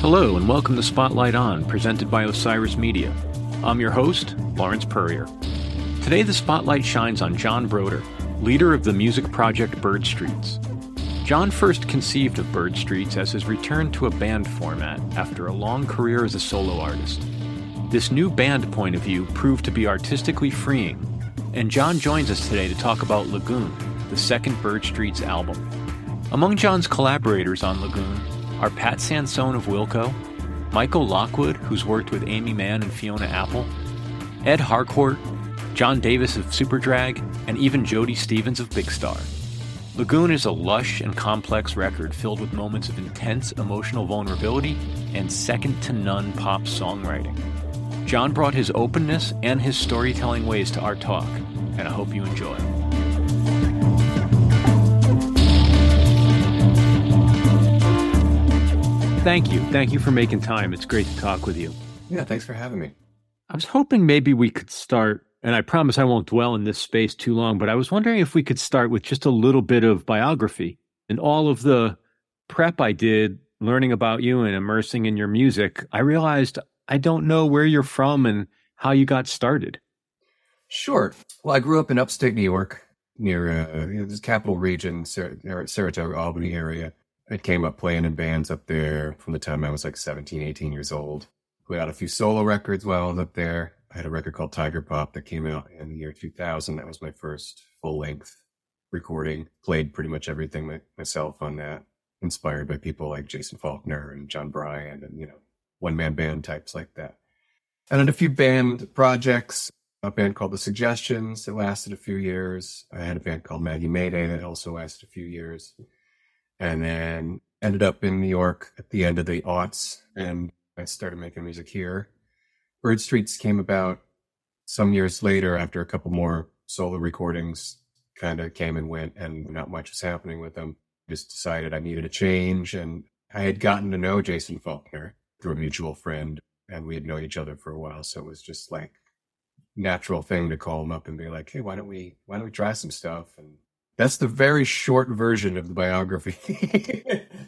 Hello, and welcome to Spotlight On, presented by Osiris Media. I'm your host, Lawrence Peryer. Today, the spotlight shines on John Brodeur, leader of the music project Bird Streets. John first conceived of Bird Streets as his return to a band format after a long career as a solo artist. This new band point of view proved to be artistically freeing, and John joins us today to talk about Lagoon, the second Bird Streets album. Among John's collaborators on Lagoon are Pat Sansone of Wilco, Michael Lockwood, who's worked with Aimee Mann and Fiona Apple, Ed Harcourt, John Davis of Superdrag, and even Jody Stephens of Big Star. Lagoon is a lush and complex record filled with moments of intense emotional vulnerability and second to none pop songwriting. John brought his openness and his storytelling ways to our talk, and I hope you enjoy. Thank you. Thank you for making time. It's great to talk with you. Yeah, thanks for having me. I was hoping maybe we could start and I promise I won't dwell in this space too long, but I was wondering if we could start with just a little bit of biography and all of the prep I did learning about you and immersing in your music. I realized I don't know where you're from and how you got started. Sure. Well, I grew up in upstate New York near uh, you know, this capital region, Sar- Saratoga, Albany area. I came up playing in bands up there from the time I was like 17, 18 years old. Put out a few solo records while I was up there. I had a record called Tiger Pop that came out in the year 2000. That was my first full length recording. Played pretty much everything my, myself on that. Inspired by people like Jason Falkner and Jon Brion and, you know, one man band types like that. And then a few band projects, a band called The Suggestions that lasted a few years. I had a band called Maggie Mayday that also lasted a few years. And then ended up in New York at the end of the aughts and I started making music here Bird Streets came about some years later after a couple more solo recordings kind of came and went and not much was happening with them. Just decided I needed a change and I had gotten to know Jason Falkner through a mutual friend and we had known each other for a while. So it was just like natural thing to call him up and be like, Hey, why don't we, why don't we try some stuff? And that's the very short version of the biography.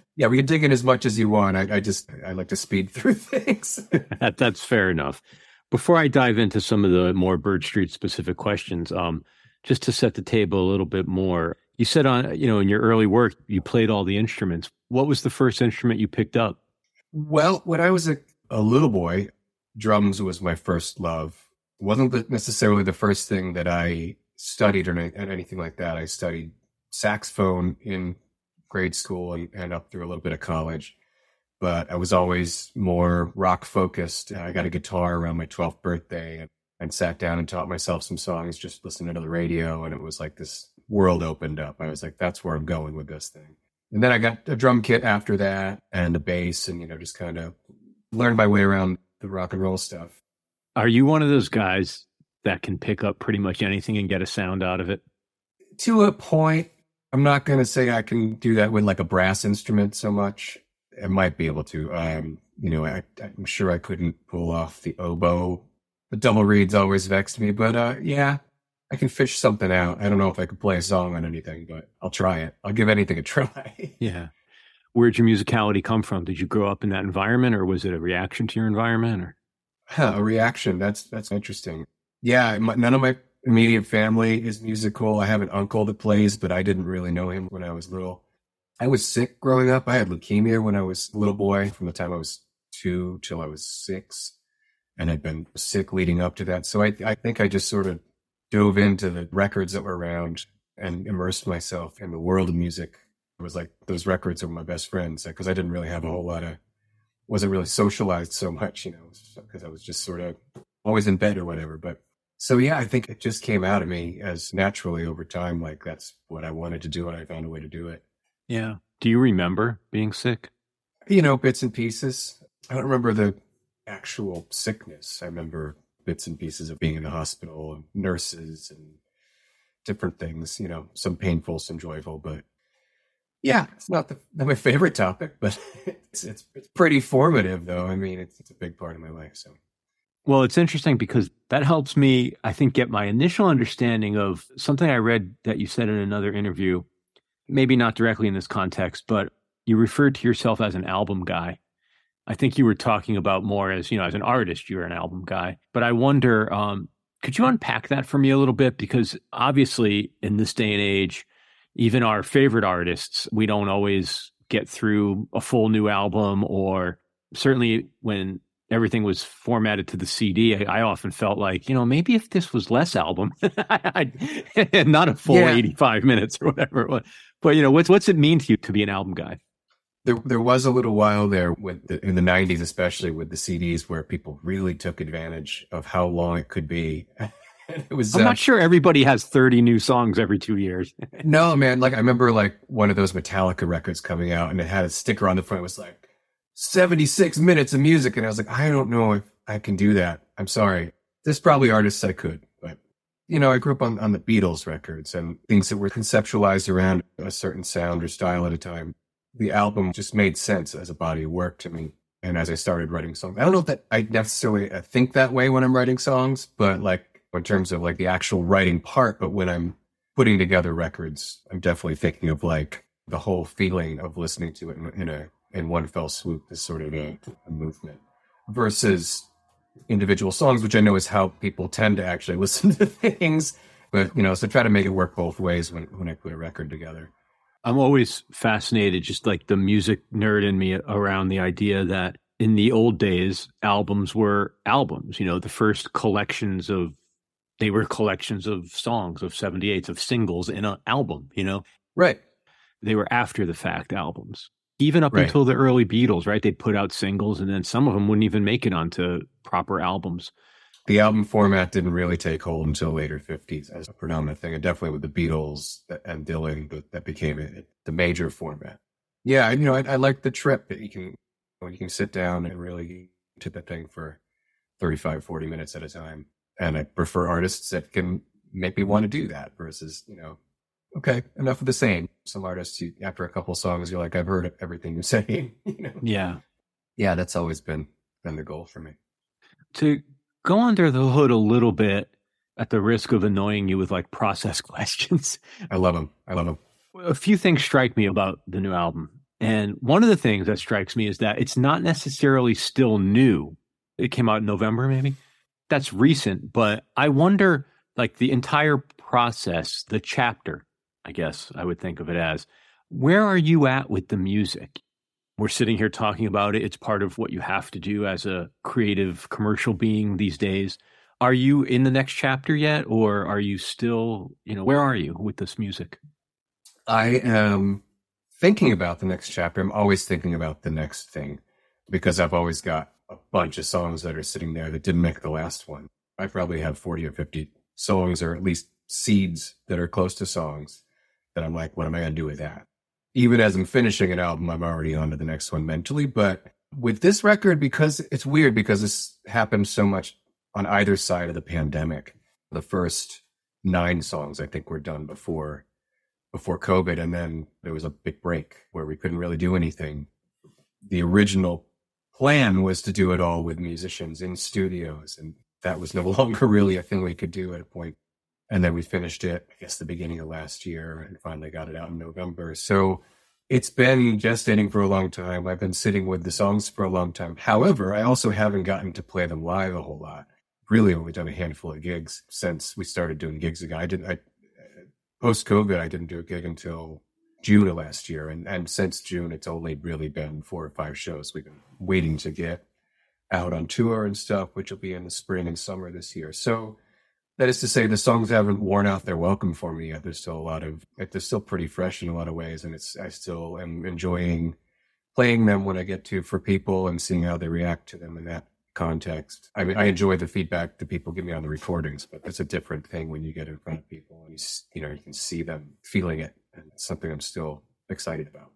yeah, we can dig in as much as you want. I, I just I like to speed through things. that, that's fair enough. Before I dive into some of the more Bird Street specific questions, um, just to set the table a little bit more, you said on you know in your early work you played all the instruments. What was the first instrument you picked up? Well, when I was a, a little boy, drums was my first love. Wasn't necessarily the first thing that I studied or anything like that. I studied saxophone in grade school and, and up through a little bit of college. But I was always more rock focused. I got a guitar around my 12th birthday and, and sat down and taught myself some songs just listening to the radio. And it was like this world opened up. I was like, that's where I'm going with this thing. And then I got a drum kit after that and a bass and, you know, just kind of learned my way around the rock and roll stuff. Are you one of those guys that can pick up pretty much anything and get a sound out of it? To a point. I'm not going to say I can do that with like a brass instrument so much. I might be able to. Um, you know, I, am sure I couldn't pull off the oboe. The double reeds always vexed me, but uh, yeah, I can fish something out. I don't know if I could play a song on anything, but I'll try it. I'll give anything a try. yeah. Where'd your musicality come from? Did you grow up in that environment, or was it a reaction to your environment? Or huh, a reaction? That's that's interesting yeah, my, none of my immediate family is musical. I have an uncle that plays, but I didn't really know him when I was little. I was sick growing up. I had leukemia when I was a little boy from the time I was two till I was six. And I'd been sick leading up to that. So I, I think I just sort of dove into the records that were around and immersed myself in the world of music. It was like those records were my best friends because I didn't really have a whole lot of, wasn't really socialized so much, you know, because I was just sort of always in bed or whatever. But so yeah, I think it just came out of me as naturally over time. Like that's what I wanted to do, and I found a way to do it. Yeah. Do you remember being sick? You know, bits and pieces. I don't remember the actual sickness. I remember bits and pieces of being in the hospital, and nurses, and different things. You know, some painful, some joyful, but Yeah, it's not, the, not my favorite topic, but it's, it's, it's pretty formative, though. I mean, it's, it's a big part of my life. So, well, it's interesting because that helps me, I think, get my initial understanding of something I read that you said in another interview. Maybe not directly in this context, but you referred to yourself as an album guy. I think you were talking about more as, you know, as an artist, you're an album guy. But I wonder, um, could you unpack that for me a little bit? Because obviously, in this day and age, even our favorite artists, we don't always get through a full new album, or certainly when everything was formatted to the CD, I, I often felt like, you know, maybe if this was less album, not a full yeah. 85 minutes or whatever it was. But, you know, what's, what's it mean to you to be an album guy? There, there was a little while there with the, in the '90s, especially with the CDs, where people really took advantage of how long it could be. it was. I'm uh, not sure everybody has 30 new songs every two years. no, man. Like I remember, like one of those Metallica records coming out, and it had a sticker on the front. It was like 76 minutes of music, and I was like, I don't know if I can do that. I'm sorry. There's probably artists I could, but you know, I grew up on, on the Beatles records and things that were conceptualized around a certain sound or style at a time the album just made sense as a body of work to me. And as I started writing songs, I don't know that I necessarily uh, think that way when I'm writing songs, but like in terms of like the actual writing part, but when I'm putting together records, I'm definitely thinking of like the whole feeling of listening to it in, in a in one fell swoop as sort of a, a movement versus individual songs, which I know is how people tend to actually listen to things. But you know, so try to make it work both ways when when I put a record together. I'm always fascinated, just like the music nerd in me, around the idea that in the old days, albums were albums. You know, the first collections of they were collections of songs, of 78s, of singles in an album, you know? Right. They were after the fact albums. Even up right. until the early Beatles, right? They'd put out singles and then some of them wouldn't even make it onto proper albums the album format didn't really take hold until later 50s as a predominant thing and definitely with the beatles and dylan that became it, the major format yeah you know I, I, like the trip that you can when you can sit down and really to that thing for 35 40 minutes at a time and i prefer artists that can make me want to do that versus you know okay enough of the same some artists you, after a couple songs you're like i've heard everything you're saying you know? yeah yeah that's always been been the goal for me to go under the hood a little bit at the risk of annoying you with like process questions. I love them. I love them. A few things strike me about the new album. And one of the things that strikes me is that it's not necessarily still new. It came out in November, maybe. That's recent, but I wonder like the entire process, the chapter, I guess I would think of it as, where are you at with the music? we're sitting here talking about it. It's part of what you have to do as a creative commercial being these days. Are you in the next chapter yet, or are you still, you know, where are you with this music? I am thinking about the next chapter. I'm always thinking about the next thing because I've always got a bunch of songs that are sitting there that didn't make the last one. I probably have 40 or 50 songs, or at least seeds that are close to songs that I'm like, what am I going to do with that? even as I'm finishing an album, I'm already on to the next one mentally. But with this record, because it's weird because this happened so much on either side of the pandemic. The first nine songs I think were done before before COVID, and then there was a big break where we couldn't really do anything. The original plan was to do it all with musicians in studios, and that was no longer really a thing we could do at a point and then we finished it, I guess, the beginning of last year and finally got it out in November. So it's been gestating for a long time. I've been sitting with the songs for a long time. However, I also haven't gotten to play them live a whole lot. Really only done a handful of gigs since we started doing gigs again. I didn't, I, post COVID, I didn't do a gig until June of last year. And, and since June, it's only really been four or five shows we've been waiting to get out on tour and stuff, which will be in the spring and summer this year. So, that is to say, the songs haven't worn out their welcome for me yet. There's still a lot of, they're still pretty fresh in a lot of ways, and it's I still am enjoying playing them when I get to for people and seeing how they react to them in that context. I mean, I enjoy the feedback that people give me on the recordings, but it's a different thing when you get in front of people and you you know you can see them feeling it, and it's something I'm still excited about.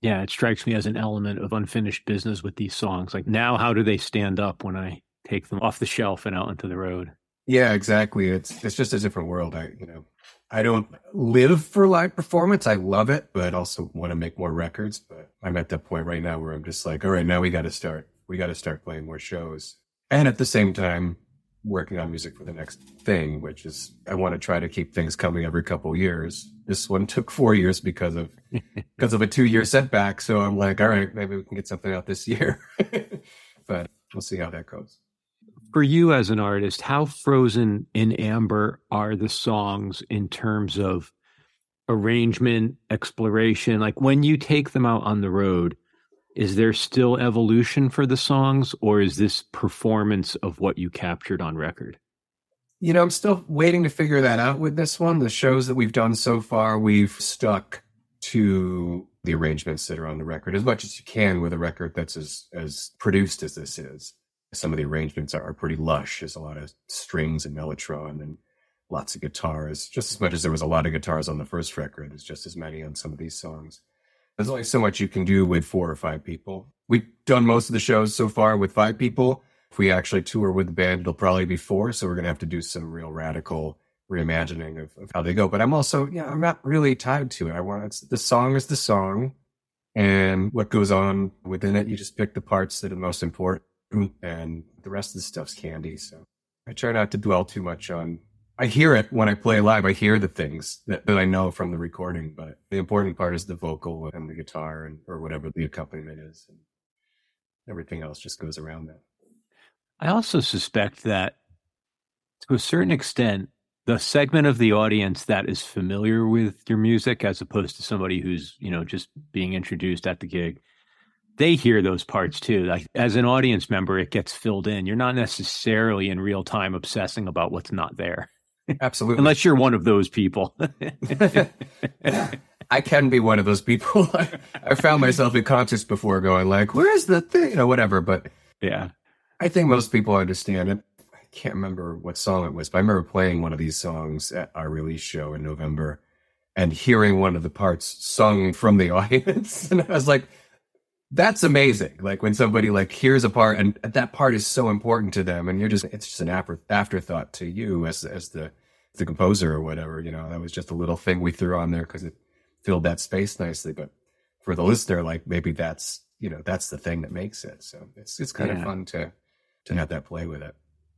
Yeah, it strikes me as an element of unfinished business with these songs. Like now, how do they stand up when I take them off the shelf and out into the road? Yeah, exactly. It's it's just a different world. I you know, I don't live for live performance. I love it, but also want to make more records. But I'm at that point right now where I'm just like, all right, now we got to start. We got to start playing more shows. And at the same time, working on music for the next thing, which is I want to try to keep things coming every couple years. This one took four years because of because of a two year setback. So I'm like, all right, maybe we can get something out this year. but we'll see how that goes. For you as an artist, how frozen in amber are the songs in terms of arrangement, exploration? Like when you take them out on the road, is there still evolution for the songs or is this performance of what you captured on record? You know i'm still waiting to figure that out with this one. The shows that we've done so far we've stuck to the arrangements that are on the record as much as you can with a record that's as as produced as this is some of the arrangements are pretty lush there's a lot of strings and mellotron and lots of guitars just as much as there was a lot of guitars on the first record there's just as many on some of these songs there's only so much you can do with four or five people. We've done most of the shows so far with five people. If we actually tour with the band, it'll probably be four. So we're going to have to do some real radical reimagining of, of how they go. But I'm also, yeah, I'm not really tied to it. I want the song is the song, and what goes on within it. You just pick the parts that are most important, and the rest of the stuff's candy. So I try not to dwell too much on I hear it when I play live. I hear the things that, that I know from the recording, but the important part is the vocal and the guitar and or whatever the accompaniment is. And everything else just goes around that. I also suspect that to a certain extent, the segment of the audience that is familiar with your music as opposed to somebody who's, you know, just being introduced at the gig, they hear those parts too. Like as an audience member, it gets filled in. You're not necessarily in real time obsessing about what's not there. Absolutely. Unless you're one of those people. I can be one of those people. I found myself in concerts before going like, where's the thing? You know, whatever. But yeah, I think most people understand it. I can't remember what song it was, but I remember playing one of these songs at our release show in November and hearing one of the parts sung from the audience. And I was like, that's amazing. Like when somebody like hears a part and that part is so important to them, and you're just it's just an after, afterthought to you as as the the composer or whatever. You know, that was just a little thing we threw on there because it filled that space nicely. But for the listener, like maybe that's you know that's the thing that makes it. So it's it's kind yeah. of fun to to have that play with it.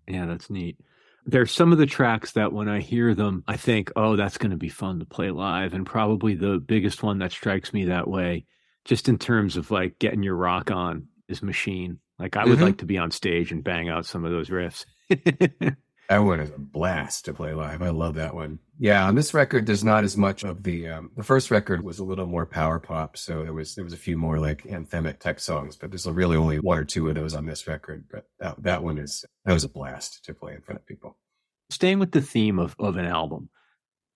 Yeah, that's neat. There's some of the tracks that when I hear them, I think, oh, that's going to be fun to play live. And probably the biggest one that strikes me that way just in terms of like getting your rock on is machine. Like I would mm-hmm. like to be on stage and bang out some of those riffs. that one is a blast to play live. I love that one. Yeah, on this record, there's not as much of the. Um, the first record was a little more power pop, so there was there was a few more like anthemic type songs, but there's really only one or two of those on this record. But that that one is that was a blast to play in front of people. Staying with the theme of of an album,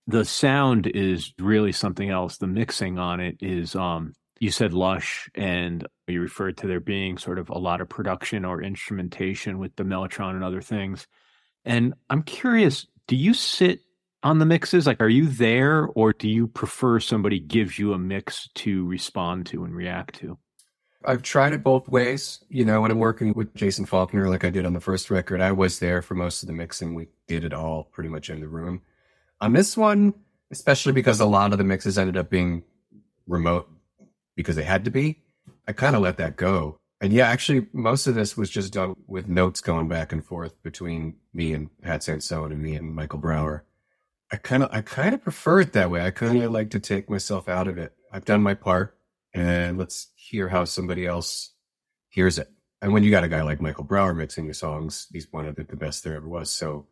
the sound is really something else. The mixing on it is um you said lush and you referred to there being sort of a lot of production or instrumentation with the mellotron and other things and i'm curious do you sit on the mixes like are you there or do you prefer somebody gives you a mix to respond to and react to I've tried it both ways. You know, when I'm working with Jason Falkner, like I did on the first record, I was there for most of the mixing. We did it all pretty much in the room. On this one, especially because a lot of the mixes ended up being remote because they had to be. I kind of let that go. And yeah, actually, most of this was just done with notes going back and forth between me and Pat Sansone and me and Michael Brauer. I kind of, I kind of prefer it that way. I kind of like to take myself out of it. I've done my part, and let's hear how somebody else hears it. And when you got a guy like Michael Brauer mixing your songs, he's one of the, the best there ever was. So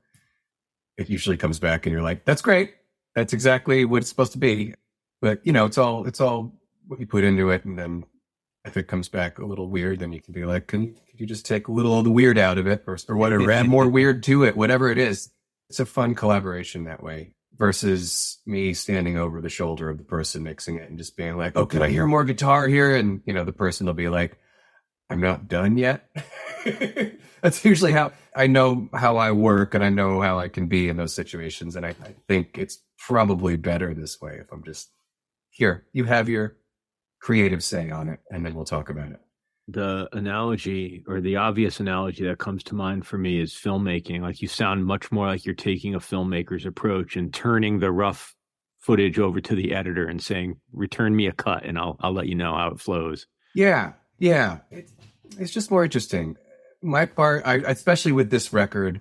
it usually comes back, and you're like, "That's great. That's exactly what it's supposed to be." But you know, it's all, it's all what you put into it, and then if it comes back a little weird, then you can be like, can, can you just take a little of the weird out of it, or, or whatever, add more weird to it, whatever it is. It's a fun collaboration that way versus me standing over the shoulder of the person mixing it and just being like, oh, can I hear more guitar here? And you know, the person will be like, I'm not done yet. That's usually how I know how I work and I know how I can be in those situations. And I, I think it's probably better this way if I'm just here, you have your creative say on it, and then we'll talk about it. The analogy or the obvious analogy that comes to mind for me is filmmaking. Like you sound much more like you're taking a filmmaker's approach and turning the rough footage over to the editor and saying, "Return me a cut, and I'll I'll let you know how it flows." Yeah, yeah, it's, it's just more interesting. My part, I, especially with this record,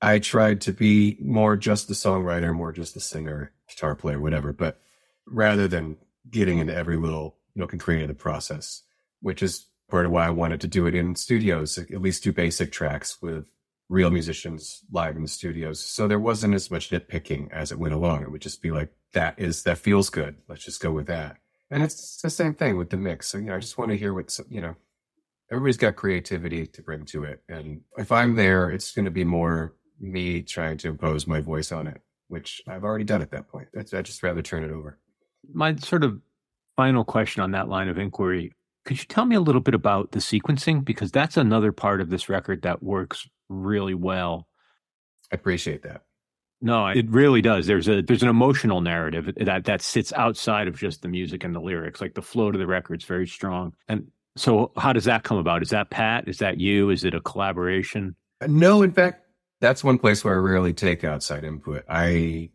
I tried to be more just the songwriter, more just the singer, guitar player, whatever. But rather than getting into every little nook and cranny of the process, which is part of why I wanted to do it in studios, at least do basic tracks with real musicians live in the studios. So there wasn't as much nitpicking as it went along. It would just be like, that is, that feels good. Let's just go with that. And it's the same thing with the mix. So, you know, I just want to hear what, you know, everybody's got creativity to bring to it. And if I'm there, it's going to be more me trying to impose my voice on it, which I've already done at that point. That's, I'd just rather turn it over. My sort of final question on that line of inquiry could you tell me a little bit about the sequencing? Because that's another part of this record that works really well. I appreciate that. No, it really does. There's a there's an emotional narrative that that sits outside of just the music and the lyrics. Like the flow to the record's very strong. And so how does that come about? Is that Pat? Is that you? Is it a collaboration? Uh, no, in fact, that's one place where I rarely take outside input. I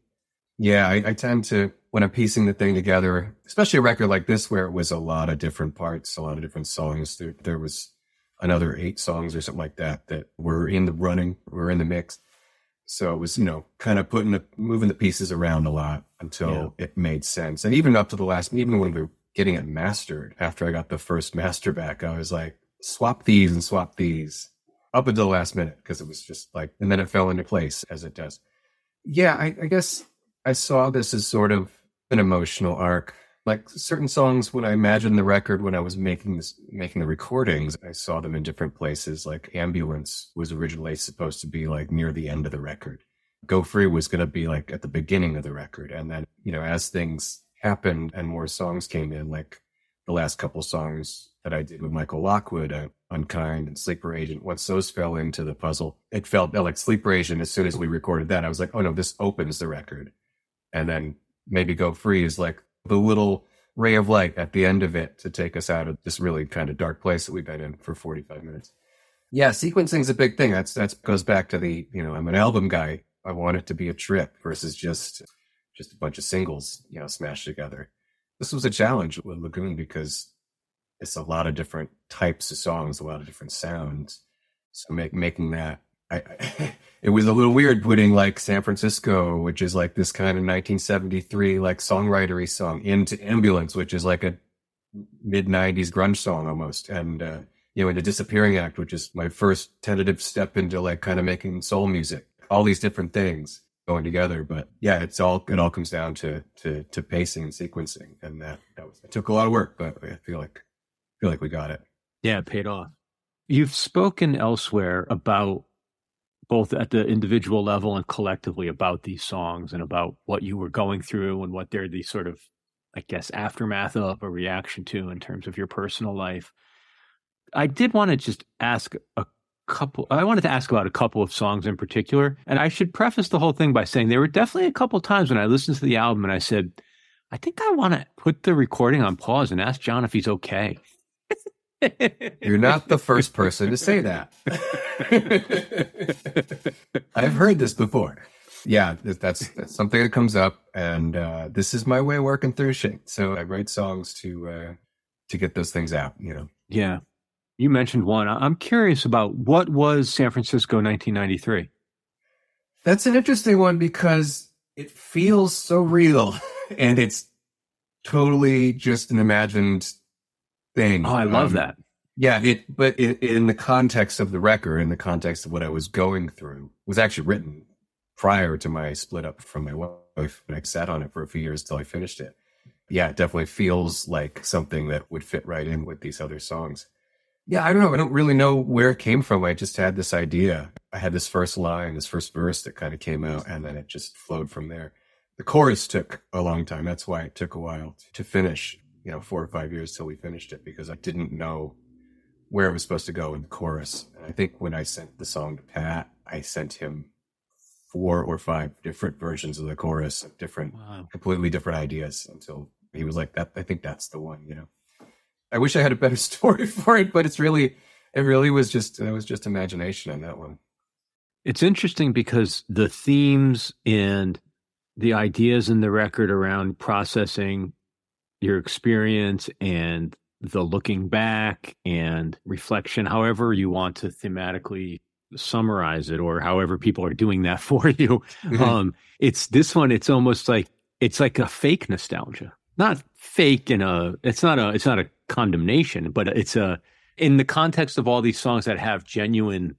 yeah, I, I tend to when I'm piecing the thing together, especially a record like this where it was a lot of different parts, a lot of different songs. There, there was another eight songs or something like that that were in the running, were in the mix. So it was, you know, kind of putting the moving the pieces around a lot until yeah. it made sense. And even up to the last, even when we were getting it mastered, after I got the first master back, I was like, swap these and swap these up until the last minute because it was just like, and then it fell into place as it does. Yeah, I, I guess I saw this as sort of an emotional arc. Like certain songs, when I imagined the record, when I was making this, making the recordings, I saw them in different places. Like Ambulance was originally supposed to be like near the end of the record. Go Free was going to be like at the beginning of the record. And then, you know, as things happened and more songs came in, like the last couple songs that I did with Michael Lockwood, uh, Unkind and Sleeper Agent, once those fell into the puzzle, it felt like Sleeper Agent, as soon as we recorded that, I was like, oh no, this opens the record. And then maybe go free is like the little ray of light at the end of it to take us out of this really kind of dark place that we've been in for 45 minutes. Yeah, sequencing is a big thing. That's that's goes back to the, you know, I'm an album guy. I want it to be a trip versus just just a bunch of singles, you know, smashed together. This was a challenge with Lagoon because it's a lot of different types of songs, a lot of different sounds. So make, making that I, it was a little weird putting like San Francisco, which is like this kind of 1973 like songwritery song, into Ambulance, which is like a mid 90s grunge song almost, and uh, you know, into Disappearing Act, which is my first tentative step into like kind of making soul music. All these different things going together, but yeah, it's all it all comes down to to to pacing and sequencing, and that that was it took a lot of work, but I feel like I feel like we got it. Yeah, it paid off. You've spoken elsewhere about both at the individual level and collectively about these songs and about what you were going through and what they're the sort of i guess aftermath of a reaction to in terms of your personal life. I did want to just ask a couple i wanted to ask about a couple of songs in particular and i should preface the whole thing by saying there were definitely a couple times when i listened to the album and i said i think i want to put the recording on pause and ask john if he's okay You're not the first person to say that. I've heard this before. Yeah, that's, that's something that comes up, and uh, this is my way of working through shit. So I write songs to uh, to get those things out. You know. Yeah, you mentioned one. I'm curious about what was San Francisco 1993. That's an interesting one because it feels so real, and it's totally just an imagined thing. Oh, I love um, that. Yeah, it. But it, in the context of the record, in the context of what I was going through, was actually written prior to my split up from my wife. And I sat on it for a few years till I finished it. Yeah, it definitely feels like something that would fit right in with these other songs. Yeah, I don't know. I don't really know where it came from. I just had this idea. I had this first line, this first verse that kind of came out, and then it just flowed from there. The chorus took a long time. That's why it took a while to finish you know, four or five years till we finished it because I didn't know where it was supposed to go in the chorus. And I think when I sent the song to Pat, I sent him four or five different versions of the chorus, different, wow. completely different ideas until he was like, that, I think that's the one, you know. I wish I had a better story for it, but it's really, it really was just, it was just imagination on that one. It's interesting because the themes and the ideas in the record around processing your experience and the looking back and reflection, however you want to thematically summarize it or however people are doing that for you. Mm-hmm. Um, it's this one, it's almost like it's like a fake nostalgia. Not fake in a it's not a it's not a condemnation, but it's a in the context of all these songs that have genuine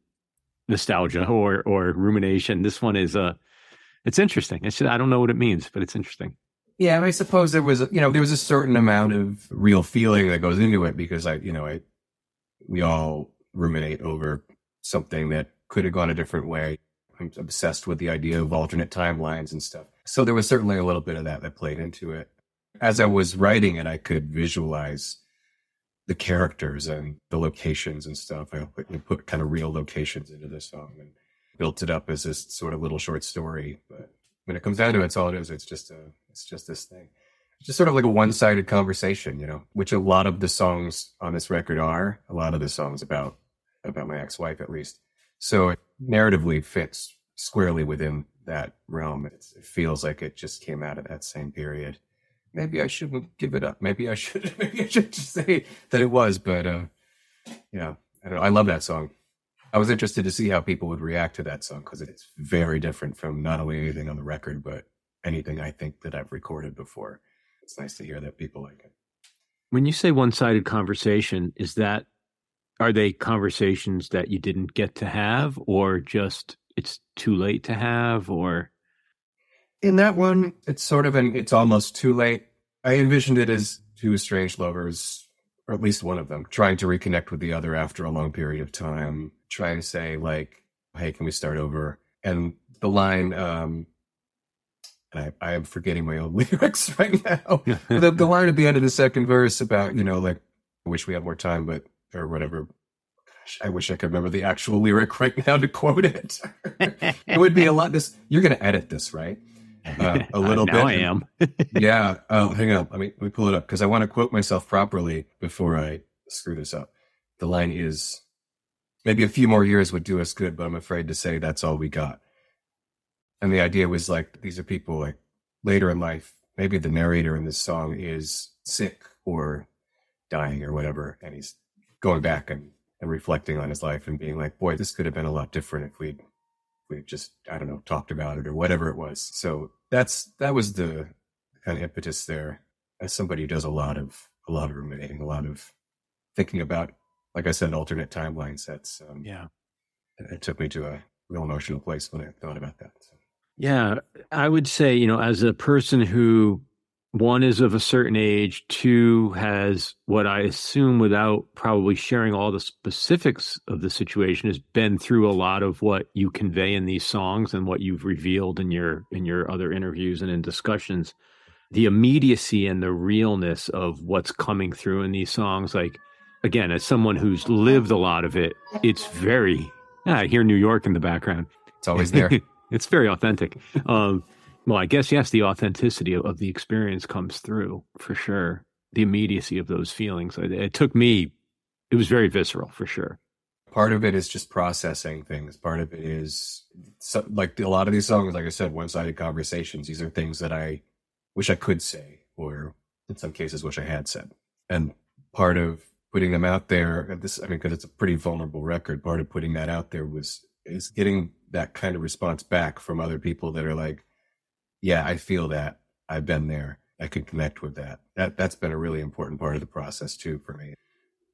nostalgia or or rumination, this one is a it's interesting. It's I don't know what it means, but it's interesting. Yeah, I suppose there was, you know, there was a certain amount of real feeling that goes into it because I, you know, I, we all ruminate over something that could have gone a different way. I'm obsessed with the idea of alternate timelines and stuff. So there was certainly a little bit of that that played into it. As I was writing it, I could visualize the characters and the locations and stuff. I put, put kind of real locations into the song and built it up as this sort of little short story. But when it comes down to it, it's all it is. It's just a, it's just this thing. It's just sort of like a one-sided conversation, you know, which a lot of the songs on this record are. A lot of the songs about about my ex-wife, at least. So it narratively fits squarely within that realm. It's, it feels like it just came out of that same period. Maybe I shouldn't give it up. Maybe I should. Maybe I should just say that it was. But uh, yeah, I don't know. I love that song. I was interested to see how people would react to that song because it's very different from not only anything on the record, but anything I think that I've recorded before. It's nice to hear that people like it. When you say one sided conversation, is that, are they conversations that you didn't get to have or just it's too late to have or? In that one, it's sort of an, it's almost too late. I envisioned it as two estranged lovers, or at least one of them, trying to reconnect with the other after a long period of time trying to say like, "Hey, can we start over?" And the line, um, and I, I am forgetting my own lyrics right now. the, the line at the end of the second verse about you know like, "I wish we had more time," but or whatever. Gosh, I wish I could remember the actual lyric right now to quote it. it would be a lot. This you're going to edit this, right? Uh, a little bit. I am. yeah. Oh, hang on. Let me let me pull it up because I want to quote myself properly before I screw this up. The line is maybe a few more years would do us good, but I'm afraid to say that's all we got. And the idea was like, these are people like later in life, maybe the narrator in this song is sick or dying or whatever. And he's going back and, and reflecting on his life and being like, boy, this could have been a lot different if we'd, we'd just, I don't know, talked about it or whatever it was. So that's, that was the kind of impetus there as somebody who does a lot of, a lot of ruminating, a lot of thinking about like I said, alternate timeline sets. Um, yeah, it, it, took me to a real emotional place when I thought about that. So. Yeah, I would say, you know, as a person who one is of a certain age, two has what I assume, without probably sharing all the specifics of the situation, has been through a lot of what you convey in these songs and what you've revealed in your in your other interviews and in discussions. The immediacy and the realness of what's coming through in these songs, like again, as someone who's lived a lot of it, it's very, yeah, I hear New York in the background. It's always there. it's very authentic. Um, well, I guess, yes, the authenticity of, of, the experience comes through for sure. The immediacy of those feelings. It, it took me, it was very visceral for sure. Part of it is just processing things. Part of it is so, like a lot of these songs, like I said, one sided conversations. These are things that I wish I could say, or in some cases, wish I had said. And part of putting them out there. This, I mean, because it's a pretty vulnerable record. Part of putting that out there was is getting that kind of response back from other people that are like, "Yeah, I feel that. I've been there. I can connect with that." That that's been a really important part of the process too for me.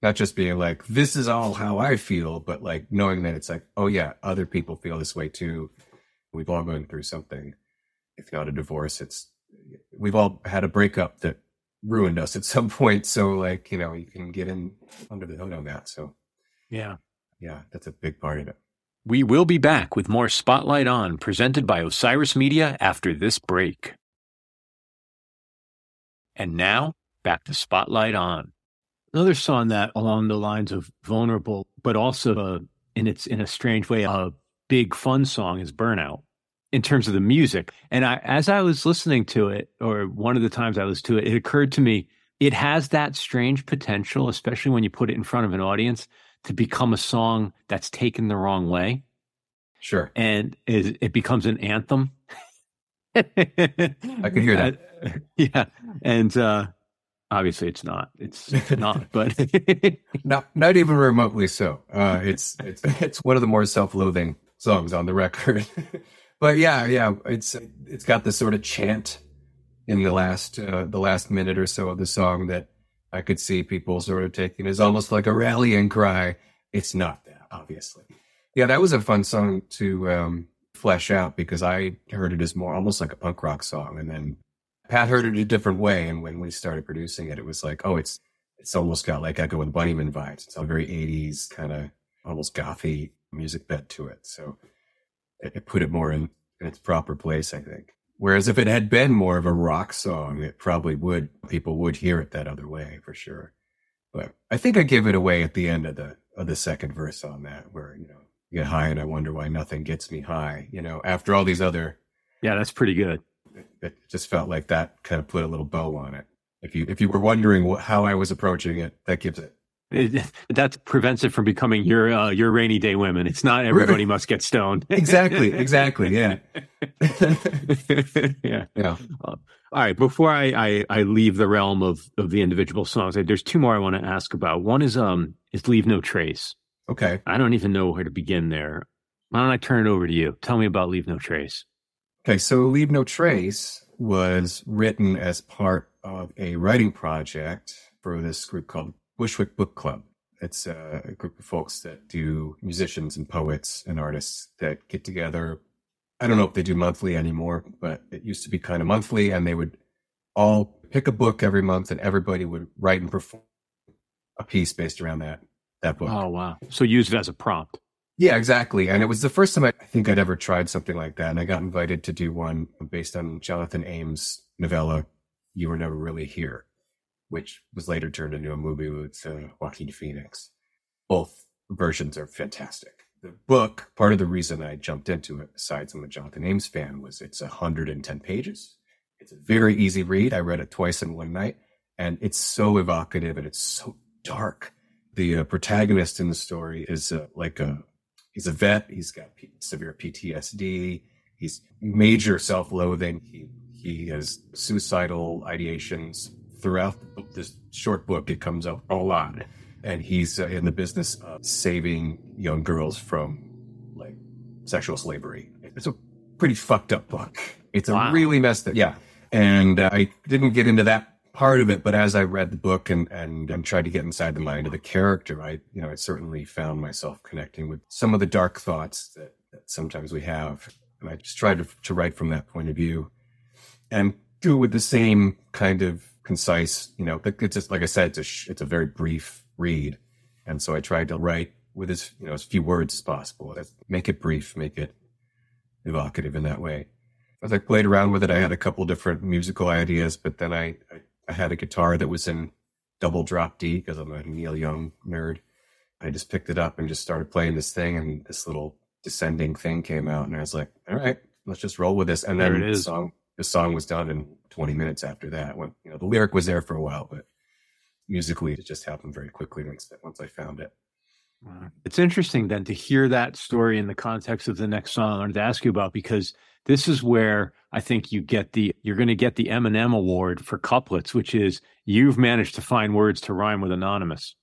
Not just being like, "This is all how I feel," but like knowing that it's like, "Oh yeah, other people feel this way too." We've all gone through something. If not a divorce, it's we've all had a breakup that ruined us at some point. So like, you know, you can get in under the hood on that. So yeah. Yeah, that's a big part of it. We will be back with more Spotlight On presented by Osiris Media after this break. And now back to Spotlight On. Another song that along the lines of vulnerable, but also uh, in its in a strange way, a big fun song is Burnout in terms of the music. And I, as I was listening to it, or one of the times I was to it, it occurred to me it has that strange potential, especially when you put it in front of an audience, to become a song that's taken the wrong way. Sure. And it, it becomes an anthem. I can hear that. Uh, yeah, and uh, obviously it's not. It's not, but not not even remotely so. Uh, it's it's it's one of the more self-loathing songs on the record. But yeah, yeah, it's it's got this sort of chant in the last uh, the last minute or so of the song that I could see people sort of taking as almost like a rallying cry. It's not that, obviously. Yeah, that was a fun song to um, flesh out because I heard it as more almost like a punk rock song, and then Pat heard it a different way. And when we started producing it, it was like, oh, it's it's almost got like Echo and Bunnymen vibes. It's a very '80s kind of almost gothy music bed to it. So it, put it more in, in its proper place, I think. Whereas if it had been more of a rock song, it probably would people would hear it that other way for sure. But I think I give it away at the end of the of the second verse on that, where you know you get high and I wonder why nothing gets me high. You know, after all these other, yeah, that's pretty good. It, it just felt like that kind of put a little bow on it. If you if you were wondering what, how I was approaching it, that gives it it, that prevents it from becoming your uh, your rainy day women. It's not everybody must get stoned. exactly, exactly. Yeah, yeah, yeah. Uh, all right. Before I, I, I leave the realm of of the individual songs, there's two more I want to ask about. One is um is leave no trace. Okay. I don't even know where to begin there. Why don't I turn it over to you? Tell me about leave no trace. Okay, so leave no trace was written as part of a writing project for this group called Bushwick Book Club. It's a group of folks that do musicians and poets and artists that get together. I don't know if they do monthly anymore, but it used to be kind of monthly, and they would all pick a book every month, and everybody would write and perform a piece based around that that book. Oh wow! So use it as a prompt. Yeah, exactly. And it was the first time I think I'd ever tried something like that, and I got invited to do one based on Jonathan Ames' novella "You Were Never Really Here." Which was later turned into a movie with uh, Joaquin Phoenix. Both versions are fantastic. The book, part of the reason I jumped into it, besides I'm a Jonathan Ames fan, was it's 110 pages. It's a very easy read. I read it twice in one night, and it's so evocative and it's so dark. The uh, protagonist in the story is uh, like a he's a vet. He's got P- severe PTSD. He's major self-loathing. He he has suicidal ideations throughout this short book, it comes up a lot. And he's uh, in the business of saving young girls from like sexual slavery. It's a pretty fucked up book. It's a wow. really messed up. Yeah. And uh, I didn't get into that part of it, but as I read the book and, and, and tried to get inside the mind of the character, I, you know, I certainly found myself connecting with some of the dark thoughts that, that sometimes we have. And I just tried to, to write from that point of view and do it with the same kind of concise. You know, it's just like I said, it's a sh- it's a very brief read, and so I tried to write with as you know as few words as possible. Make it brief, make it evocative in that way. As I played around with it, I had a couple different musical ideas, but then I, I, I had a guitar that was in double drop D because I'm a Neil Young nerd. I just picked it up and just started playing this thing, and this little descending thing came out, and I was like, "All right, let's just roll with this." And then the song, the song was done in 20 minutes after that. When you know the lyric was there for a while, but musically it just happened very quickly once once I found it. It's interesting then to hear that story in the context of the next song I wanted to ask you about because this is where I think you get the you're going to get the Eminem award for couplets, which is you've managed to find words to rhyme with anonymous.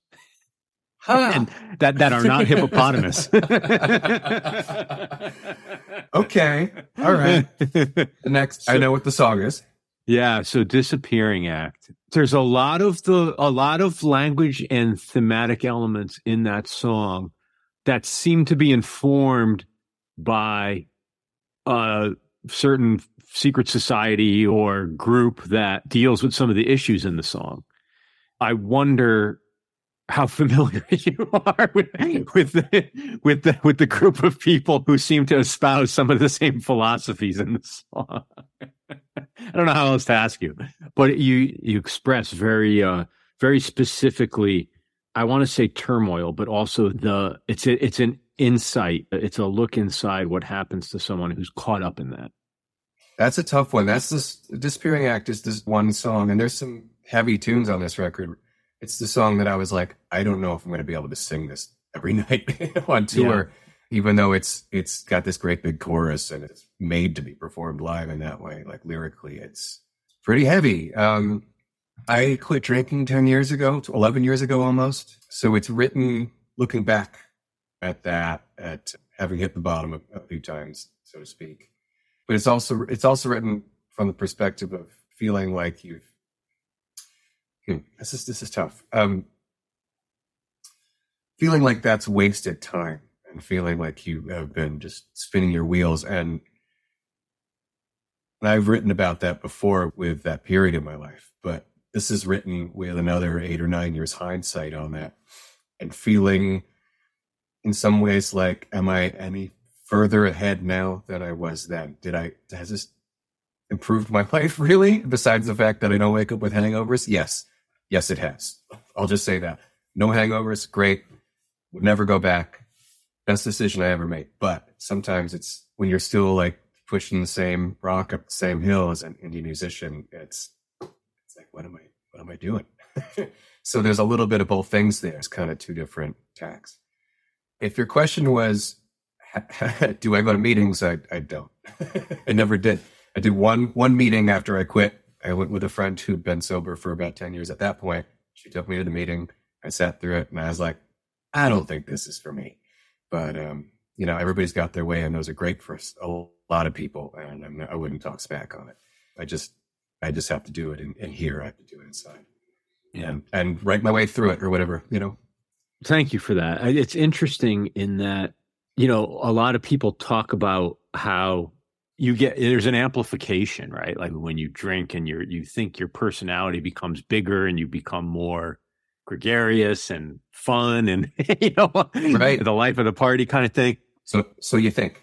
Huh. and that that are not hippopotamus. okay. All right. The next so, I know what the song is. Yeah, so disappearing act. There's a lot of the a lot of language and thematic elements in that song that seem to be informed by a certain secret society or group that deals with some of the issues in the song. I wonder how familiar you are with with the, with the with the group of people who seem to espouse some of the same philosophies in the song. I don't know how else to ask you, but you you express very uh very specifically. I want to say turmoil, but also the it's a, it's an insight. It's a look inside what happens to someone who's caught up in that. That's a tough one. That's this disappearing act is this one song, and there's some heavy tunes on this record. It's the song that I was like, I don't know if I'm going to be able to sing this every night on tour. even though it's it's got this great big chorus and it's made to be performed live in that way, like lyrically, it's pretty heavy. Um, I quit drinking 10 years ago, 11 years ago almost. So it's written looking back at that, at having hit the bottom a, a few times, so to speak. But it's also it's also written from the perspective of feeling like you've hmm, this is this is tough. Um, feeling like that's wasted time and feeling like you have been just spinning your wheels and and I've written about that before with that period in my life, but this is written with another eight or nine years hindsight on that and feeling in some ways like, am I any further ahead now than I was then? Did I, has this improved my life really? Besides the fact that I don't wake up with hangovers? Yes. Yes, it has. I'll just say that. No hangovers. Great. Would never go back. Best decision I ever made. But sometimes it's when you're still like pushing the same rock up the same hill as an indie musician, it's it's like, what am I what am I doing? so there's a little bit of both things there. It's kind of two different tacks. If your question was, do I go to meetings? I, I don't. I never did. I did one one meeting after I quit. I went with a friend who'd been sober for about 10 years at that point. She took me to the meeting. I sat through it and I was like, I don't think this is for me. But um, you know, everybody's got their way and those are great for a lot of people. And I'm, I would not talk smack on it. I just, I just have to do it in, in here. I have to do it inside. Yeah. And, and write my way through it or whatever, you know? Thank you for that. It's interesting in that, you know, a lot of people talk about how you get there's an amplification, right? Like when you drink and you you think your personality becomes bigger and you become more gregarious and fun and you know right. the life of the party kind of thing. So so you think.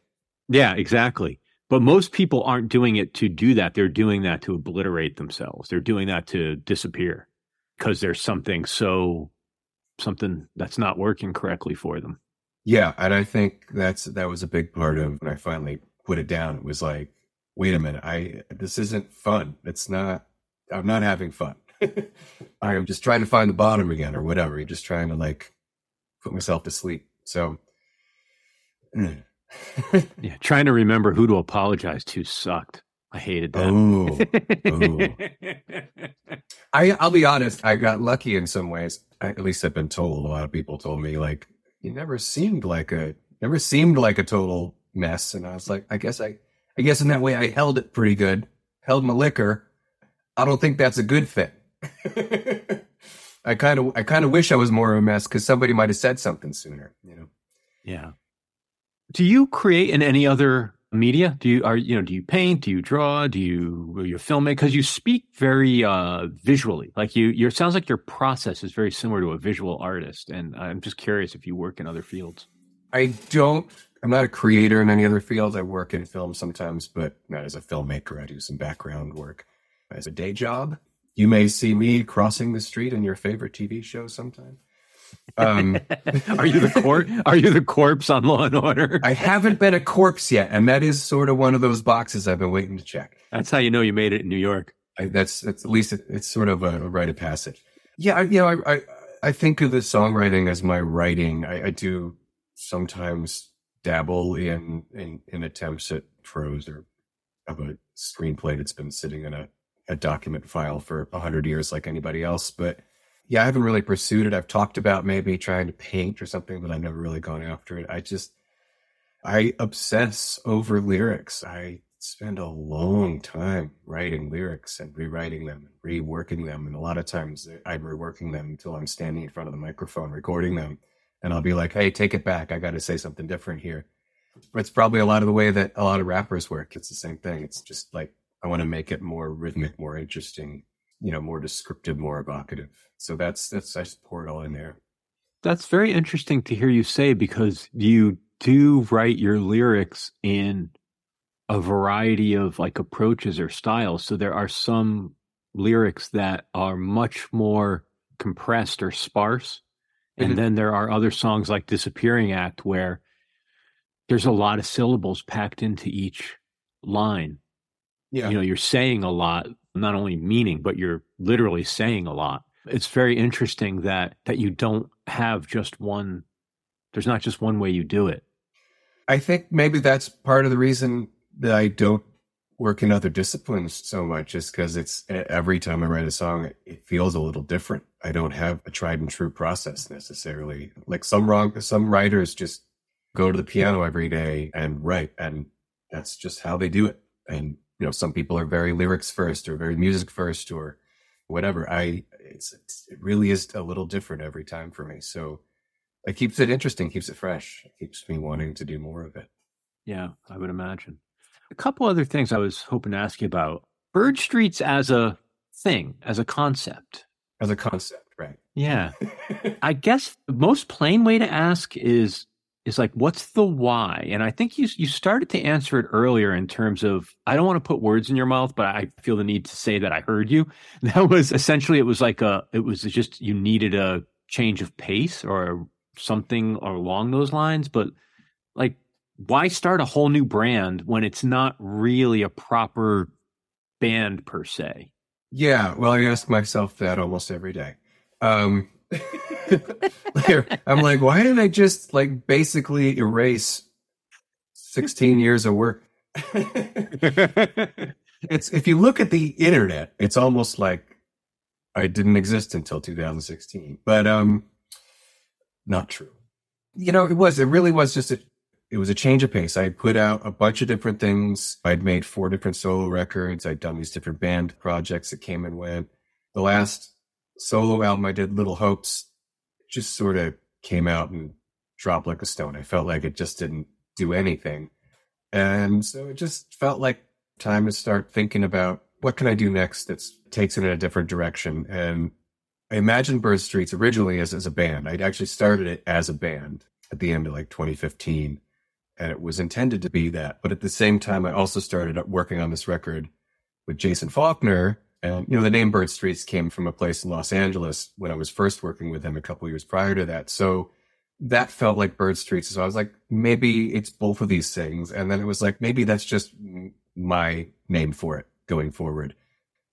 Yeah, exactly. But most people aren't doing it to do that. They're doing that to obliterate themselves. They're doing that to disappear because there's something so something that's not working correctly for them. Yeah, and I think that's that was a big part of when I finally put it down. It was like, wait a minute, I this isn't fun. It's not. I'm not having fun. I am just trying to find the bottom again, or whatever. You're just trying to like put myself to sleep. So, yeah, trying to remember who to apologize to sucked. I hated that. Oh, I I'll be honest. I got lucky in some ways. I, at least I've been told. A lot of people told me like you never seemed like a never seemed like a total mess. And I was like, I guess I, I guess in that way I held it pretty good, held my liquor. I don't think that's a good thing. I kind of, I kind of wish I was more of a mess because somebody might have said something sooner, you know? Yeah. Do you create in any other media? Do you are you know? Do you paint? Do you draw? Do you are you filmmaker? Because you speak very uh, visually. Like you, your sounds like your process is very similar to a visual artist. And I'm just curious if you work in other fields. I don't I'm not a creator in any other field. I work in film sometimes, but not as a filmmaker. I do some background work as a day job. You may see me crossing the street in your favorite TV show sometime. Um, are you the corpse? Are you the corpse on Law and Order? I haven't been a corpse yet, and that is sort of one of those boxes I've been waiting to check. That's how you know you made it in New York. I, that's that's at least it, it's sort of a, a, rite of passage. Yeah, I, you know, I, I, I think of the songwriting as my writing. I, I do sometimes dabble in, in, in attempts at prose or of a screenplay that's been sitting in a, a document file for a hundred years like anybody else. But yeah, I haven't really pursued it. I've talked about maybe trying to paint or something, but I've never really gone after it. I just, I obsess over lyrics. I spend a long time writing lyrics and rewriting them and reworking them. And a lot of times I'm reworking them until I'm standing in front of the microphone recording them and I'll be like, "Hey, take it back. I got to say something different here." But it's probably a lot of the way that a lot of rappers work. It's the same thing. It's just like I want to make it more rhythmic, more interesting, you know, more descriptive, more evocative. So that's that's I support all in there. That's very interesting to hear you say because you do write your lyrics in a variety of like approaches or styles. So there are some lyrics that are much more compressed or sparse and mm-hmm. then there are other songs like Disappearing Act where there's a lot of syllables packed into each line. Yeah. You know, you're saying a lot, not only meaning, but you're literally saying a lot. It's very interesting that that you don't have just one there's not just one way you do it. I think maybe that's part of the reason that I don't work in other disciplines so much is because it's every time I write a song, it feels a little different. I don't have a tried and true process necessarily. Like some wrong, some writers just go to the piano every day and write, and that's just how they do it. And you know, some people are very lyrics first or very music first or whatever. I it's, it's it really is a little different every time for me. So it keeps it interesting, keeps it fresh, it keeps me wanting to do more of it. Yeah, I would imagine. A couple other things I was hoping to ask you about. Bird Streets as a thing, as a concept. As a concept, right. Yeah. I guess the most plain way to ask is is like what's the why? And I think you you started to answer it earlier in terms of I don't want to put words in your mouth, but I feel the need to say that I heard you. That was essentially it was like a it was just you needed a change of pace or something along those lines, but why start a whole new brand when it's not really a proper band per se? Yeah, well, I ask myself that almost every day. Um, I'm like, why didn't I just like basically erase 16 years of work? it's if you look at the internet, it's almost like I didn't exist until 2016. But um not true. You know, it was it really was just a it was a change of pace. I put out a bunch of different things. I'd made four different solo records. I'd done these different band projects that came and went. The last solo album I did, Little Hopes, just sort of came out and dropped like a stone. I felt like it just didn't do anything. And so it just felt like time to start thinking about what can I do next that takes it in a different direction. And I imagined Bird Streets originally as, as a band. I'd actually started it as a band at the end of like 2015 and it was intended to be that. But at the same time, I also started working on this record with Jason Falkner. And, you know, the name Bird Streets came from a place in Los Angeles when I was first working with him a couple years prior to that. So that felt like Bird Streets. So I was like, maybe it's both of these things. And then it was like, maybe that's just my name for it going forward.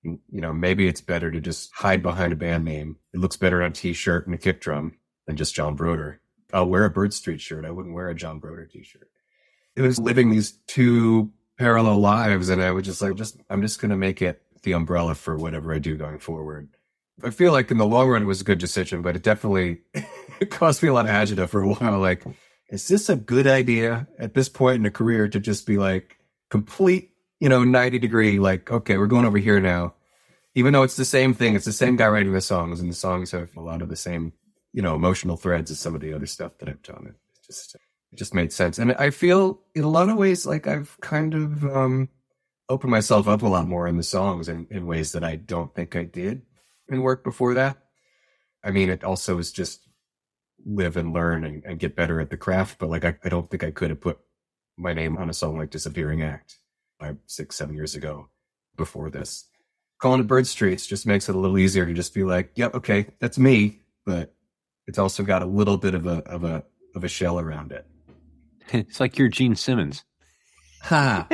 You know, maybe it's better to just hide behind a band name. It looks better on a t-shirt and a kick drum than just John Brodeur. I'll wear a Bird Street shirt. I wouldn't wear a John Brodeur t-shirt. It was living these two parallel lives, and I was just like, just I'm just gonna make it the umbrella for whatever I do going forward. I feel like in the long run it was a good decision, but it definitely it cost me a lot of agita for a while. Like, is this a good idea at this point in a career to just be like complete, you know, 90 degree, like, okay, we're going over here now. Even though it's the same thing, it's the same guy writing the songs, and the songs have a lot of the same you know, emotional threads as some of the other stuff that I've done. It just it just made sense. And I feel in a lot of ways like I've kind of um, opened myself up a lot more in the songs in, in ways that I don't think I did in work before that. I mean, it also is just live and learn and, and get better at the craft. But like, I, I don't think I could have put my name on a song like Disappearing Act five, six, seven years ago before this. Calling it Bird Streets just makes it a little easier to just be like, yep, okay, that's me. But it's also got a little bit of a of a of a shell around it. It's like your Gene Simmons. Ha.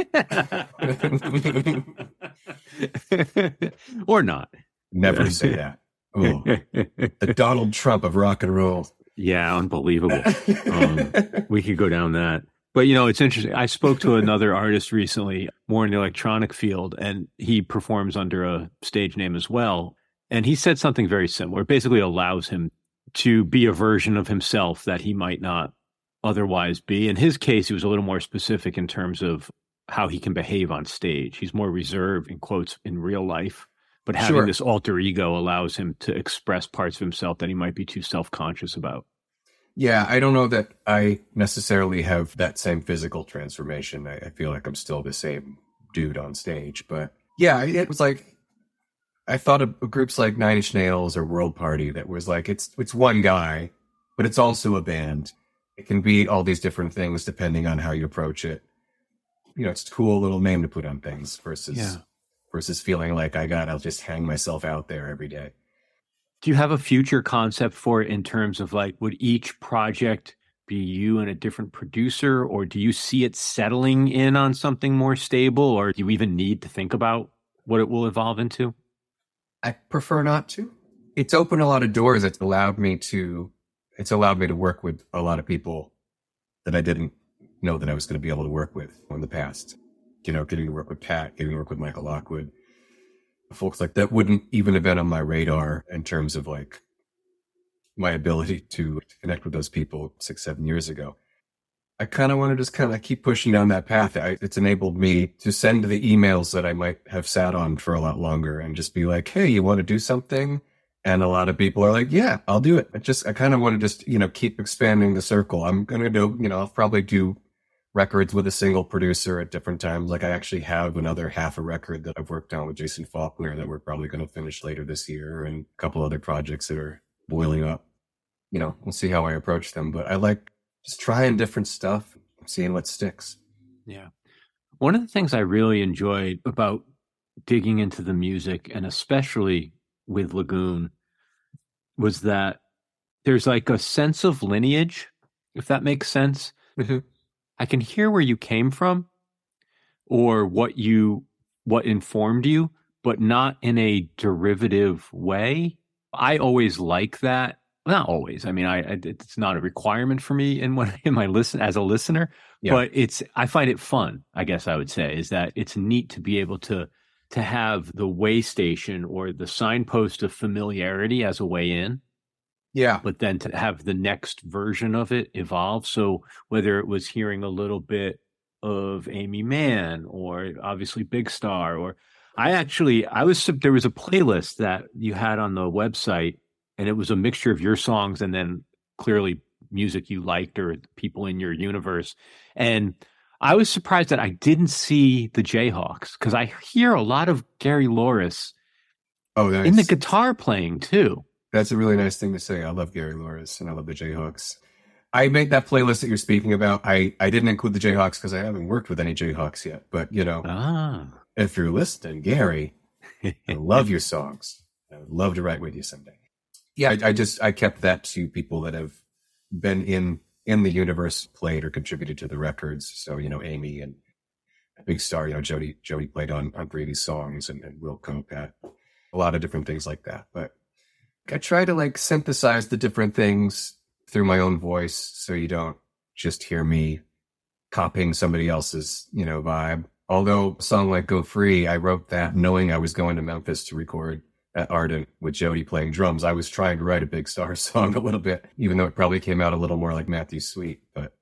or not. Never say that. Oh, the Donald Trump of rock and roll. Yeah, unbelievable. Um, we could go down that. But you know, it's interesting. I spoke to another artist recently, more in the electronic field, and he performs under a stage name as well. And he said something very similar. It basically allows him to be a version of himself that he might not otherwise be. In his case, he was a little more specific in terms of how he can behave on stage. He's more reserved in quotes in real life, but having sure. this alter ego allows him to express parts of himself that he might be too self conscious about. Yeah, I don't know that I necessarily have that same physical transformation. I, I feel like I'm still the same dude on stage, but yeah, it was like I thought of groups like Nine Inch Nails or World Party that was like it's it's one guy, but it's also a band. It can be all these different things depending on how you approach it. You know, it's a cool little name to put on things versus yeah. versus feeling like I got I'll just hang myself out there every day. Do you have a future concept for it in terms of like would each project be you and a different producer or do you see it settling in on something more stable or do you even need to think about what it will evolve into? I prefer not to. It's opened a lot of doors. It's allowed me to, it's allowed me to work with a lot of people that I didn't know that I was going to be able to work with in the past. You know, getting to work with Pat, getting to work with Michael Lockwood, folks like that wouldn't even have been on my radar in terms of like my ability to connect with those people six, seven years ago. I kind of want to just kind of keep pushing down that path. I, it's enabled me to send the emails that I might have sat on for a lot longer and just be like, Hey, you want to do something? And a lot of people are like, yeah, I'll do it. I just, I kind of want to just, you know, keep expanding the circle. I'm going to do, you know, I'll probably do records with a single producer at different times. Like I actually have another half a record that I've worked on with Jason Falkner that we're probably going to finish later this year and a couple other projects that are boiling up. You know, we'll see how I approach them, but I like just trying different stuff, seeing what sticks. Yeah. One of the things I really enjoyed about digging into the music and especially with Lagoon was that there's like a sense of lineage, if that makes sense. Mm-hmm. I can hear where you came from or what you what informed you, but not in a derivative way. I always like that. Not always. I mean, I, I it's not a requirement for me in when in my listen as a listener, yeah. but it's I find it fun. I guess I would say is that it's neat to be able to to have the way station or the signpost of familiarity as a way in. Yeah. But then to have the next version of it evolve. So whether it was hearing a little bit of Aimee Mann or obviously Big Star or I actually I was there was a playlist that you had on the website and it was a mixture of your songs and then clearly music you liked or people in your universe. And I was surprised that I didn't see the Jayhawks because I hear a lot of Gary Louris oh, nice. in the guitar playing too. That's a really nice thing to say. I love Gary Louris and I love the Jayhawks. I made that playlist that you're speaking about. I, I didn't include the Jayhawks because I haven't worked with any Jayhawks yet. But, you know, ah. if you're listening, Gary, I love your songs. I would love to write with you someday. Yeah, I, I just, I kept that to people that have been in in the universe played or contributed to the records. So, you know, Aimee and Big Star, you know, Jody, Jody played on, on three of songs and, and Wilco, Pat, a lot of different things like that. But I try to like synthesize the different things through my own voice so you don't just hear me copying somebody else's, you know, vibe. Although a song like Go Free, I wrote that knowing I was going to Memphis to record at Ardent with Jody playing drums. I was trying to write a Big Star song a little bit, even though it probably came out a little more like Matthew Sweet. But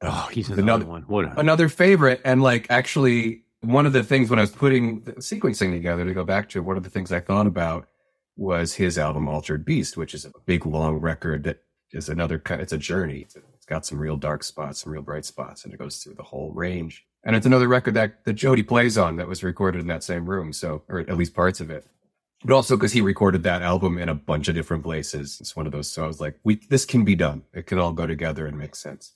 oh, he's another one. What a... another favorite. And like actually, one of the things when I was putting the sequencing together to go back to, one of the things I thought about was his album Altered Beast, which is a big long record that is another kind. It's a journey. It's got some real dark spots, some real bright spots, and it goes through the whole range. And it's another record that that Jody plays on that was recorded in that same room. So, or at least parts of it but also because he recorded that album in a bunch of different places. It's one of those. So I was like, we, this can be done. It can all go together and make sense.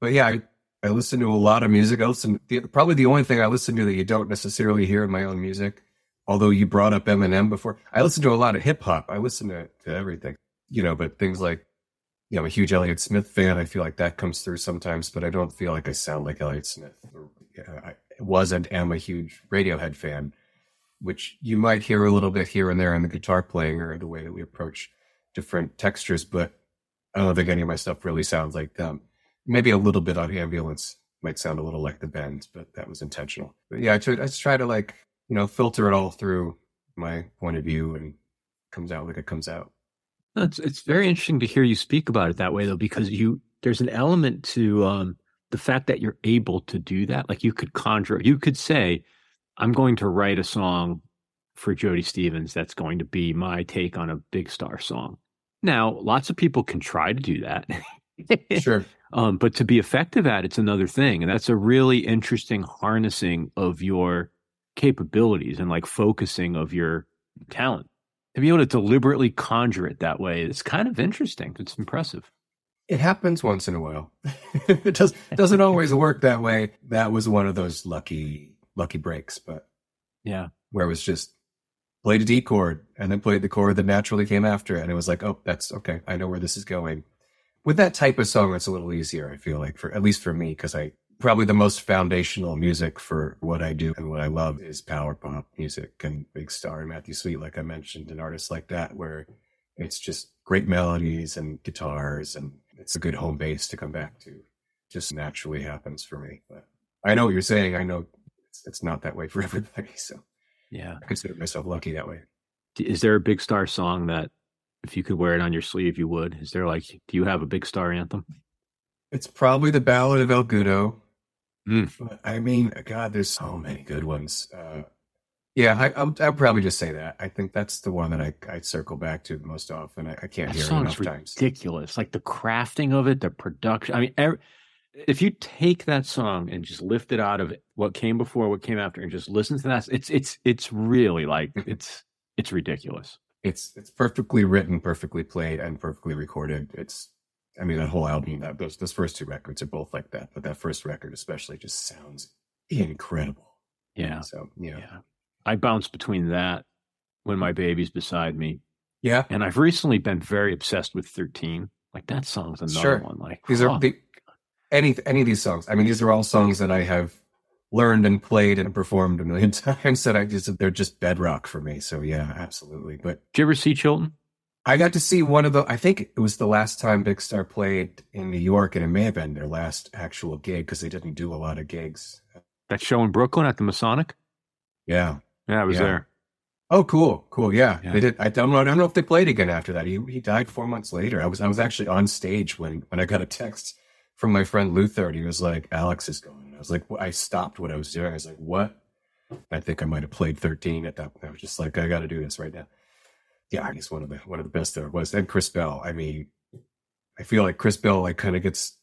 But yeah, I, I listen to a lot of music. I listen, the, probably the only thing I listen to that you don't necessarily hear in my own music, although you brought up Eminem before, I listen to a lot of hip hop. I listen to, to everything, you know, but things like, you know, I'm a huge Elliott Smith fan. I feel like that comes through sometimes, but I don't feel like I sound like Elliott Smith. I was and am a huge Radiohead fan which you might hear a little bit here and there in the guitar playing or the way that we approach different textures, but I don't think any of my stuff really sounds like them. Maybe a little bit on ambulance might sound a little like the bends, but that was intentional. But yeah, I, just try to like, you know, filter it all through my point of view and comes out like it comes out. It's it's very interesting to hear you speak about it that way though, because you there's an element to um, the fact that you're able to do that. Like you could conjure, you could say, I'm going to write a song for Jody Stephens that's going to be my take on a big star song. Now, lots of people can try to do that. sure. Um, but to be effective at it's another thing. And that's a really interesting harnessing of your capabilities and like focusing of your talent. To be able to deliberately conjure it that way, it's kind of interesting. It's impressive. It happens once in a while. it does doesn't always work that way. That was one of those lucky lucky breaks, but yeah, where it was just played a D chord and then played the chord that naturally came after it. And it was like, oh, that's okay. I know where this is going. With that type of song, it's a little easier, I feel like, for at least for me, because I probably the most foundational music for what I do and what I love is power pop music and Big Star and Matthew Sweet, like I mentioned, and artists like that, where it's just great melodies and guitars and it's a good home base to come back to. just naturally happens for me. But I know what you're saying. I know it's, it's not that way for everybody. So yeah, I consider myself lucky that way. Is there a big star song that if you could wear it on your sleeve, you would? Is there like, do you have a big star anthem? It's probably the Ballad of El Goodo. Mm. I mean, God, there's so many good ones. Uh, yeah, I, I'll, I'll, probably just say that. I think that's the one that I, I circle back to most often. I, I can't that hear it enough times. Ridiculous, like the crafting of it, the production. I mean, every, if you take that song and just lift it out of it, what came before, what came after, and just listen to that, it's it's it's really like mm-hmm. it's it's ridiculous. It's it's perfectly written, perfectly played, and perfectly recorded. It's I mean, that whole album, that, those those first two records are both like that, but that first record especially just sounds incredible. Yeah. So yeah, yeah. I bounce between that when my baby's beside me. Yeah. And I've recently been very obsessed with 13. Like that song's another sure. one. Like these oh. are the, any any of these songs. I mean, these are all songs that I have learned and played and performed a million times that I just they're just bedrock for me. So yeah, absolutely. But did you ever see Chilton? I got to see one of the. I think it was the last time Big Star played in New York, and it may have been their last actual gig because they didn't do a lot of gigs. That show in Brooklyn at the Masonic. Yeah, yeah, I was yeah. there. Oh, cool, cool. Yeah, yeah. they did. I don't know. I don't know if they played again after that. He he died four months later. I was I was actually on stage when when I got a text from my friend Luther, and he was like, "Alex is going." I was like, I stopped what I was doing. I was like, "What?" I think I might have played thirteen at that. Point. I was just like, "I got to do this right now." yeah, he's one of the one of the best there was. And Chris Bell. I mean, I feel like Chris Bell like kind of gets,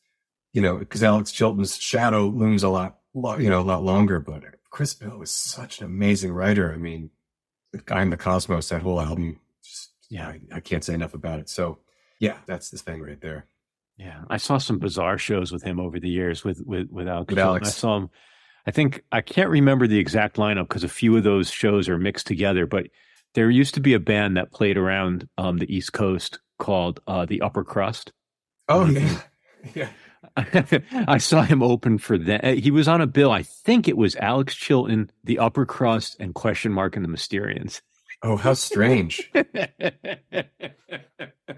you know, because Alex Chilton's shadow looms a lot, you know, a lot longer. But Chris Bell was such an amazing writer. I mean, the I Am the Cosmos, that whole album, just yeah, I, I can't say enough about it. So yeah, that's the thing right there. Yeah, I saw some bizarre shows with him over the years with with with Alex. With Alex. I saw him. I think I can't remember the exact lineup because a few of those shows are mixed together, but there used to be a band that played around um, the East Coast called uh, the Upper Crust. Oh yeah, yeah. I saw him open for that. Uh, he was on a bill. I think it was Alex Chilton, the Upper Crust, and Question Mark and the Mysterians. Oh, how strange!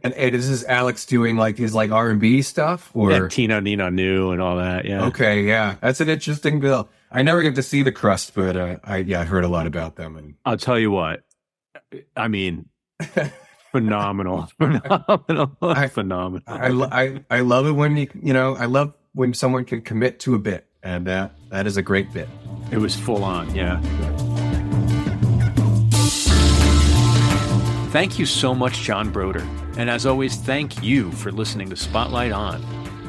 and hey, this is Alex doing like his like R and B stuff, or yeah, Tina Nina New and all that. Yeah. Okay, yeah, that's an interesting bill. I never get to see the Crust, but uh, I yeah, I heard a lot about them. And I'll tell you what, I mean, phenomenal, phenomenal, I, phenomenal. I, I, I love it when you, you know, I love when someone can commit to a bit, and that that is a great bit. It was full on, yeah. Thank you so much, John Brodeur. And as always, thank you for listening to Spotlight On.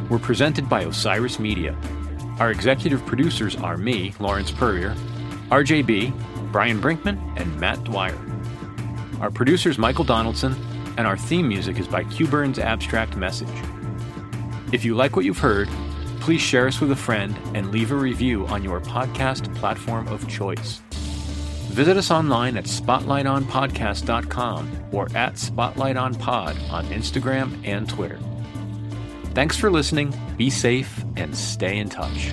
We're presented by Osiris Media. Our executive producers are me, Lawrence Peryer, RJB, Brian Brinkman, and Matt Dwyer. Our producer is Michael Donaldson, and our theme music is by Q Burns Abstract Message. If you like what you've heard, please share us with a friend and leave a review on your podcast platform of choice. Visit us online at spotlightonpodcast.com or at spotlightonpod on Instagram and Twitter. Thanks for listening, be safe, and stay in touch.